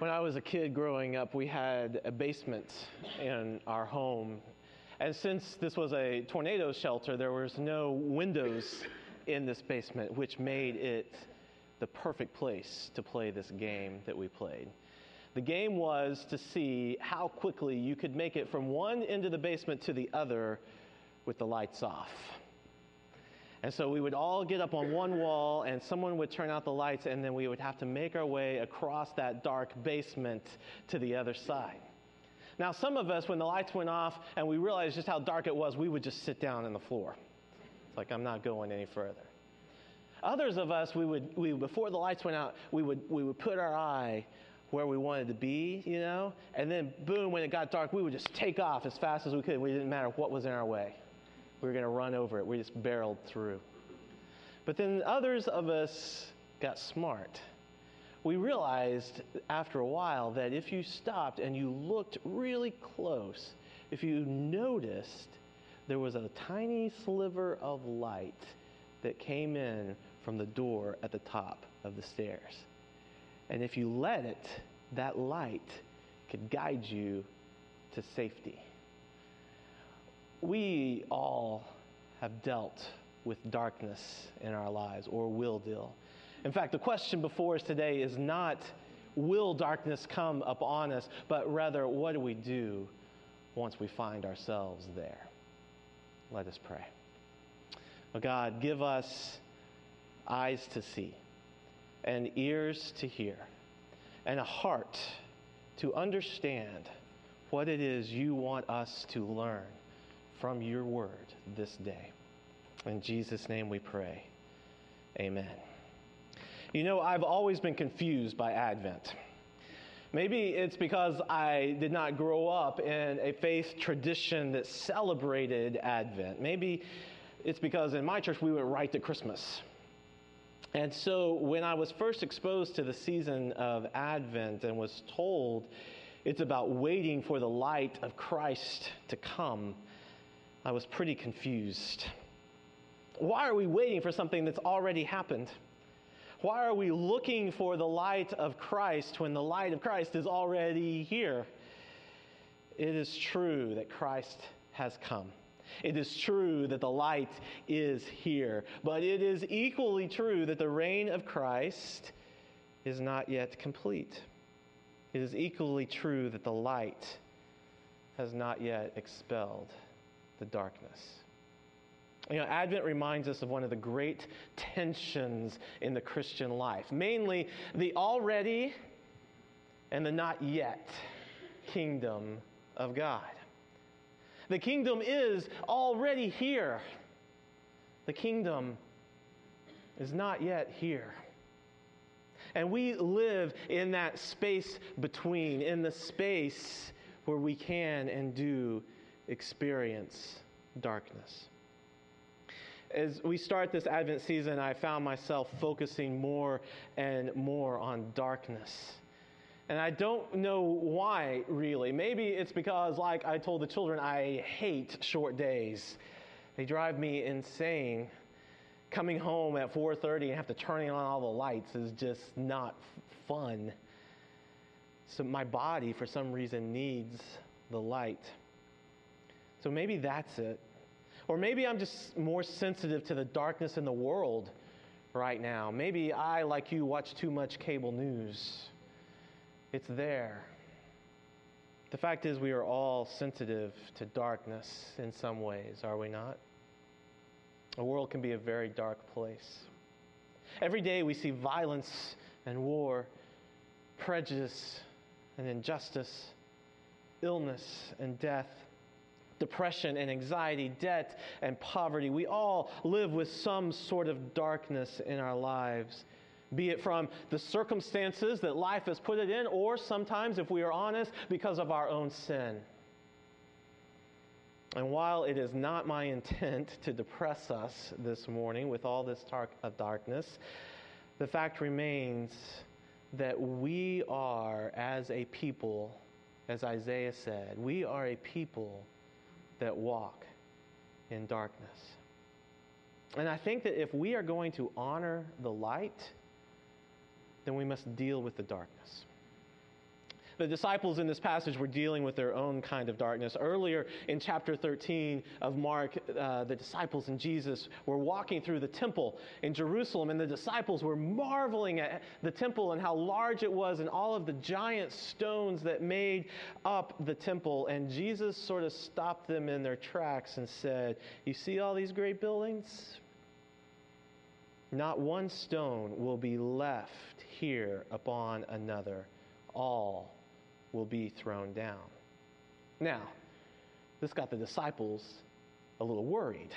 When I was a kid growing up, we had a basement in our home. And since this was a tornado shelter, there was no windows in this basement, which made it the perfect place to play this game that we played. The game was to see how quickly you could make it from one end of the basement to the other with the lights off. And so we would all get up on one wall, and someone would turn out the lights, and then we would have to make our way across that dark basement to the other side. Now, some of us, when the lights went off and we realized just how dark it was, we would just sit down on the floor. It's like, I'm not going any further. Others of us, we would, we, before the lights went out, we would, we would put our eye where we wanted to be, you know, and then boom, when it got dark, we would just take off as fast as we could. We didn't matter what was in our way. We were going to run over it. We just barreled through. But then others of us got smart. We realized after a while that if you stopped and you looked really close, if you noticed, there was a tiny sliver of light that came in from the door at the top of the stairs. And if you let it, that light could guide you to safety we all have dealt with darkness in our lives or will deal. In fact, the question before us today is not will darkness come upon us, but rather what do we do once we find ourselves there? Let us pray. Oh God, give us eyes to see and ears to hear and a heart to understand what it is you want us to learn from your word this day. In Jesus' name we pray. Amen. You know, I've always been confused by Advent. Maybe it's because I did not grow up in a faith tradition that celebrated Advent. Maybe it's because in my church we went right to Christmas. And so when I was first exposed to the season of Advent and was told it's about waiting for the light of Christ to come, I was pretty confused. Why are we waiting for something that's already happened? Why are we looking for the light of Christ when the light of Christ is already here? It is true that Christ has come. It is true that the light is here. But it is equally true that the reign of Christ is not yet complete. It is equally true that the light has not yet expelled the darkness. You know, Advent reminds us of one of the great tensions in the Christian life, mainly the already and the not yet kingdom of God. The kingdom is already here, the kingdom is not yet here. And we live in that space between, in the space where we can and do experience darkness. As we start this Advent season, I found myself focusing more and more on darkness. And I don't know why, really. Maybe it's because, like I told the children, I hate short days. They drive me insane. Coming home at 4:30 and have to turn on all the lights is just not fun. So my body, for some reason, needs the light. So maybe that's it. Or maybe I'm just more sensitive to the darkness in the world right now. Maybe I, like you, watch too much cable news. It's there. The fact is, we are all sensitive to darkness in some ways, are we not? The world can be a very dark place. Every day we see violence and war, prejudice and injustice, illness and death depression and anxiety, debt and poverty. We all live with some sort of darkness in our lives, be it from the circumstances that life has put it in, or sometimes, if we are honest, because of our own sin. And while it is not my intent to depress us this morning with all this dark, of darkness, the fact remains that we are, as a people, as Isaiah said, we are a people that walk in darkness. And I think that if we are going to honor the light, then we must deal with the darkness. The disciples in this passage were dealing with their own kind of darkness. Earlier in chapter 13 of Mark, uh, the disciples and Jesus were walking through the temple in Jerusalem, and the disciples were marveling at the temple and how large it was and all of the giant stones that made up the temple. And Jesus sort of stopped them in their tracks and said, You see all these great buildings? Not one stone will be left here upon another. All will be thrown down. Now, this got the disciples a little worried,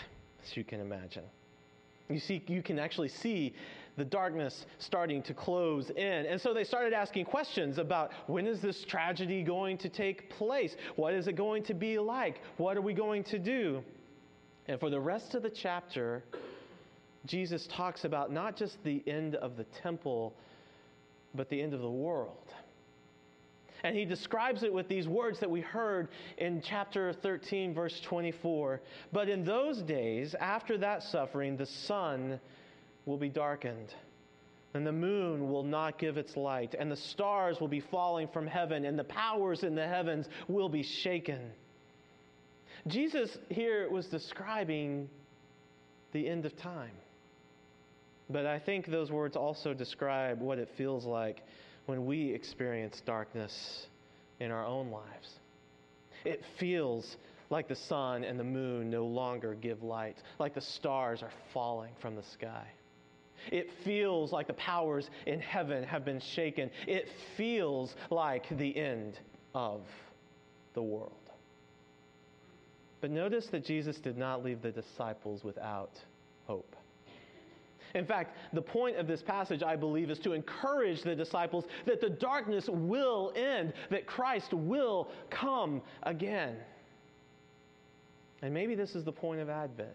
as you can imagine. You see, you can actually see the darkness starting to close in. And so they started asking questions about when is this tragedy going to take place? What is it going to be like? What are we going to do? And for the rest of the chapter, Jesus talks about not just the end of the temple, but the end of the world. And he describes it with these words that we heard in chapter 13, verse 24. But in those days, after that suffering, the sun will be darkened, and the moon will not give its light, and the stars will be falling from heaven, and the powers in the heavens will be shaken. Jesus here was describing the end of time. But I think those words also describe what it feels like when we experience darkness in our own lives. It feels like the sun and the moon no longer give light, like the stars are falling from the sky. It feels like the powers in heaven have been shaken. It feels like the end of the world. But notice that Jesus did not leave the disciples without hope. In fact, the point of this passage, I believe, is to encourage the disciples that the darkness will end, that Christ will come again. And maybe this is the point of Advent.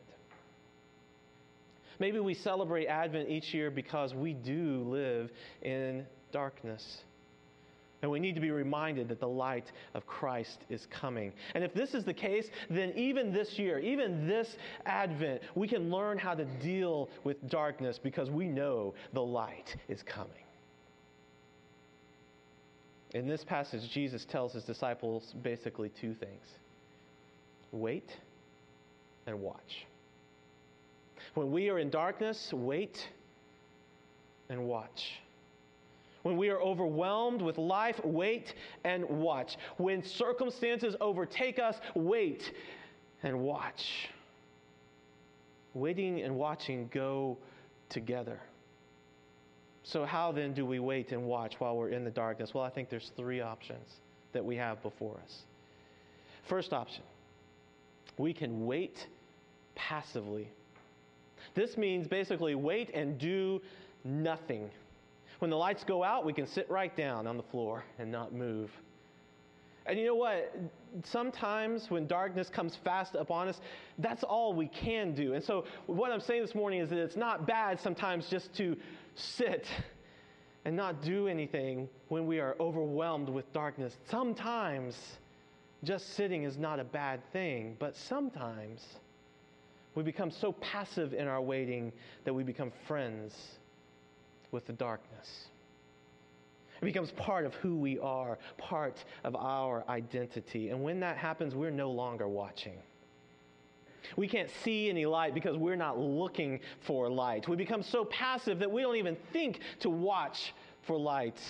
Maybe we celebrate Advent each year because we do live in darkness. And we need to be reminded that the light of Christ is coming. And if this is the case, then even this year, even this Advent, we can learn how to deal with darkness because we know the light is coming. In this passage, Jesus tells his disciples basically two things wait and watch. When we are in darkness, wait and watch. When we are overwhelmed with life, wait and watch. When circumstances overtake us, wait and watch. Waiting and watching go together. So, how then do we wait and watch while we're in the darkness? Well, I think there's three options that we have before us. First option we can wait passively. This means basically wait and do nothing. When the lights go out, we can sit right down on the floor and not move. And you know what? Sometimes when darkness comes fast upon us, that's all we can do. And so, what I'm saying this morning is that it's not bad sometimes just to sit and not do anything when we are overwhelmed with darkness. Sometimes just sitting is not a bad thing, but sometimes we become so passive in our waiting that we become friends with the darkness. It becomes part of who we are, part of our identity. And when that happens, we're no longer watching. We can't see any light because we're not looking for light. We become so passive that we don't even think to watch for light.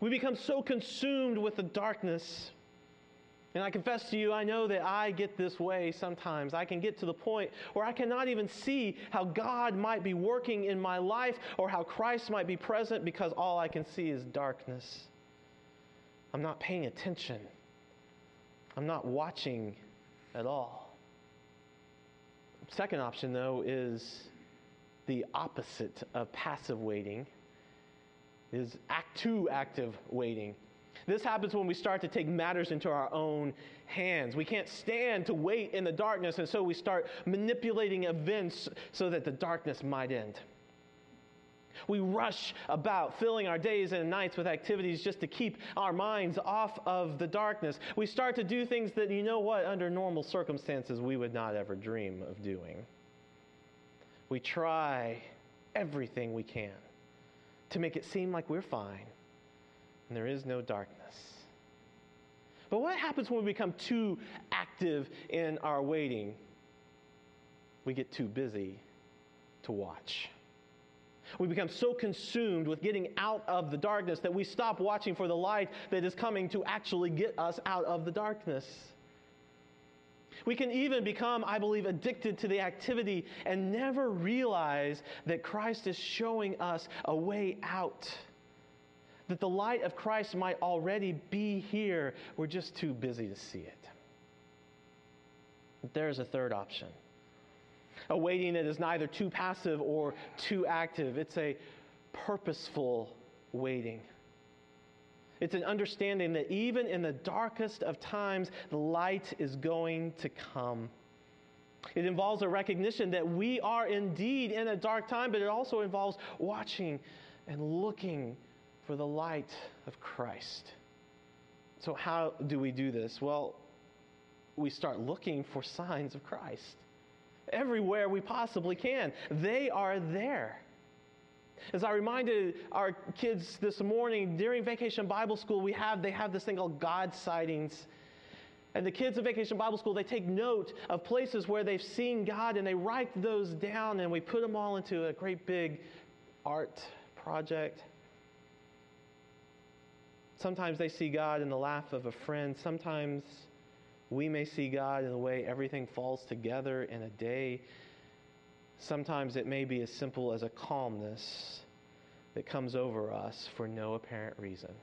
We become so consumed with the darkness and I confess to you, I know that I get this way sometimes. I can get to the point where I cannot even see how God might be working in my life or how Christ might be present because all I can see is darkness. I'm not paying attention, I'm not watching at all. Second option, though, is the opposite of passive waiting is act two active waiting. This happens when we start to take matters into our own hands. We can't stand to wait in the darkness, and so we start manipulating events so that the darkness might end. We rush about, filling our days and nights with activities just to keep our minds off of the darkness. We start to do things that, you know what, under normal circumstances, we would not ever dream of doing. We try everything we can to make it seem like we're fine and there is no darkness. But what happens when we become too active in our waiting? We get too busy to watch. We become so consumed with getting out of the darkness that we stop watching for the light that is coming to actually get us out of the darkness. We can even become, I believe, addicted to the activity and never realize that Christ is showing us a way out. That the light of Christ might already be here. We're just too busy to see it. There's a third option a waiting that is neither too passive or too active. It's a purposeful waiting. It's an understanding that even in the darkest of times, the light is going to come. It involves a recognition that we are indeed in a dark time, but it also involves watching and looking for the light of Christ. So, how do we do this? Well, we start looking for signs of Christ everywhere we possibly can. They are there. As I reminded our kids this morning during Vacation Bible School, we have they have this thing called God sightings. And the kids at Vacation Bible School, they take note of places where they've seen God and they write those down and we put them all into a great big art project. Sometimes they see God in the laugh of a friend. Sometimes we may see God in the way everything falls together in a day. Sometimes it may be as simple as a calmness that comes over us for no apparent reason.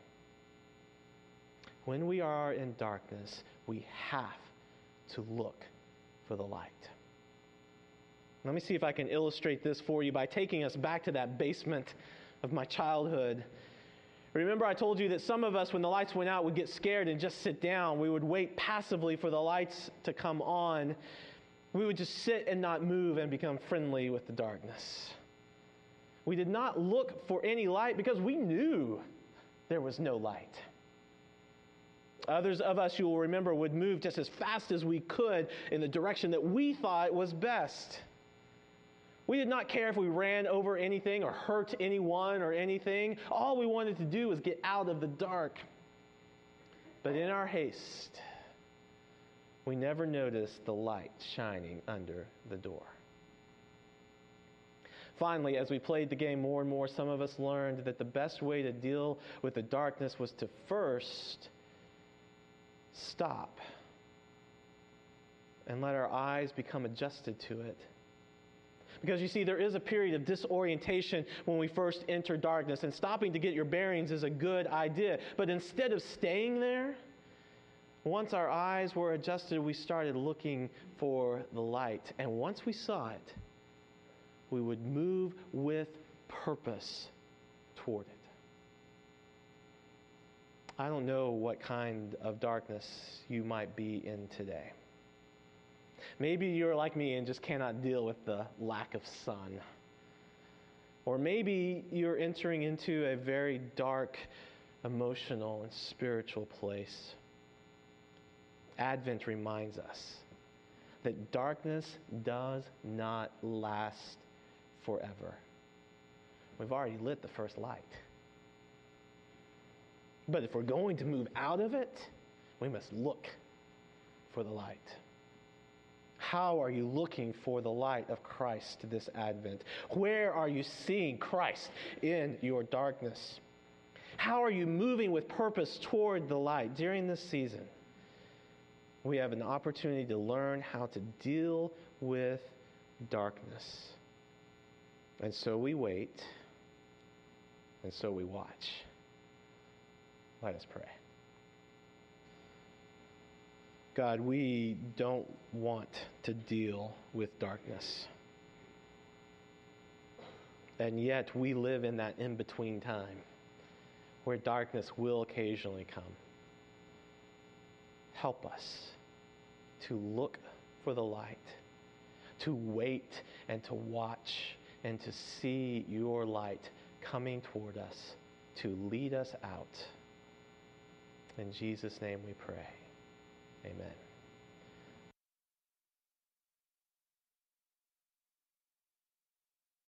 When we are in darkness, we have to look for the light. Let me see if I can illustrate this for you by taking us back to that basement of my childhood Remember, I told you that some of us, when the lights went out, would get scared and just sit down. We would wait passively for the lights to come on. We would just sit and not move and become friendly with the darkness. We did not look for any light because we knew there was no light. Others of us, you will remember, would move just as fast as we could in the direction that we thought was best. We did not care if we ran over anything or hurt anyone or anything. All we wanted to do was get out of the dark. But in our haste, we never noticed the light shining under the door. Finally, as we played the game more and more, some of us learned that the best way to deal with the darkness was to first stop and let our eyes become adjusted to it because you see, there is a period of disorientation when we first enter darkness, and stopping to get your bearings is a good idea. But instead of staying there, once our eyes were adjusted, we started looking for the light. And once we saw it, we would move with purpose toward it. I don't know what kind of darkness you might be in today. Maybe you're like me and just cannot deal with the lack of sun. Or maybe you're entering into a very dark emotional and spiritual place. Advent reminds us that darkness does not last forever. We've already lit the first light. But if we're going to move out of it, we must look for the light. How are you looking for the light of Christ this Advent? Where are you seeing Christ in your darkness? How are you moving with purpose toward the light during this season? We have an opportunity to learn how to deal with darkness. And so we wait, and so we watch. Let us pray. God, we don't want to deal with darkness. And yet we live in that in between time where darkness will occasionally come. Help us to look for the light, to wait and to watch and to see your light coming toward us to lead us out. In Jesus' name we pray. Amen.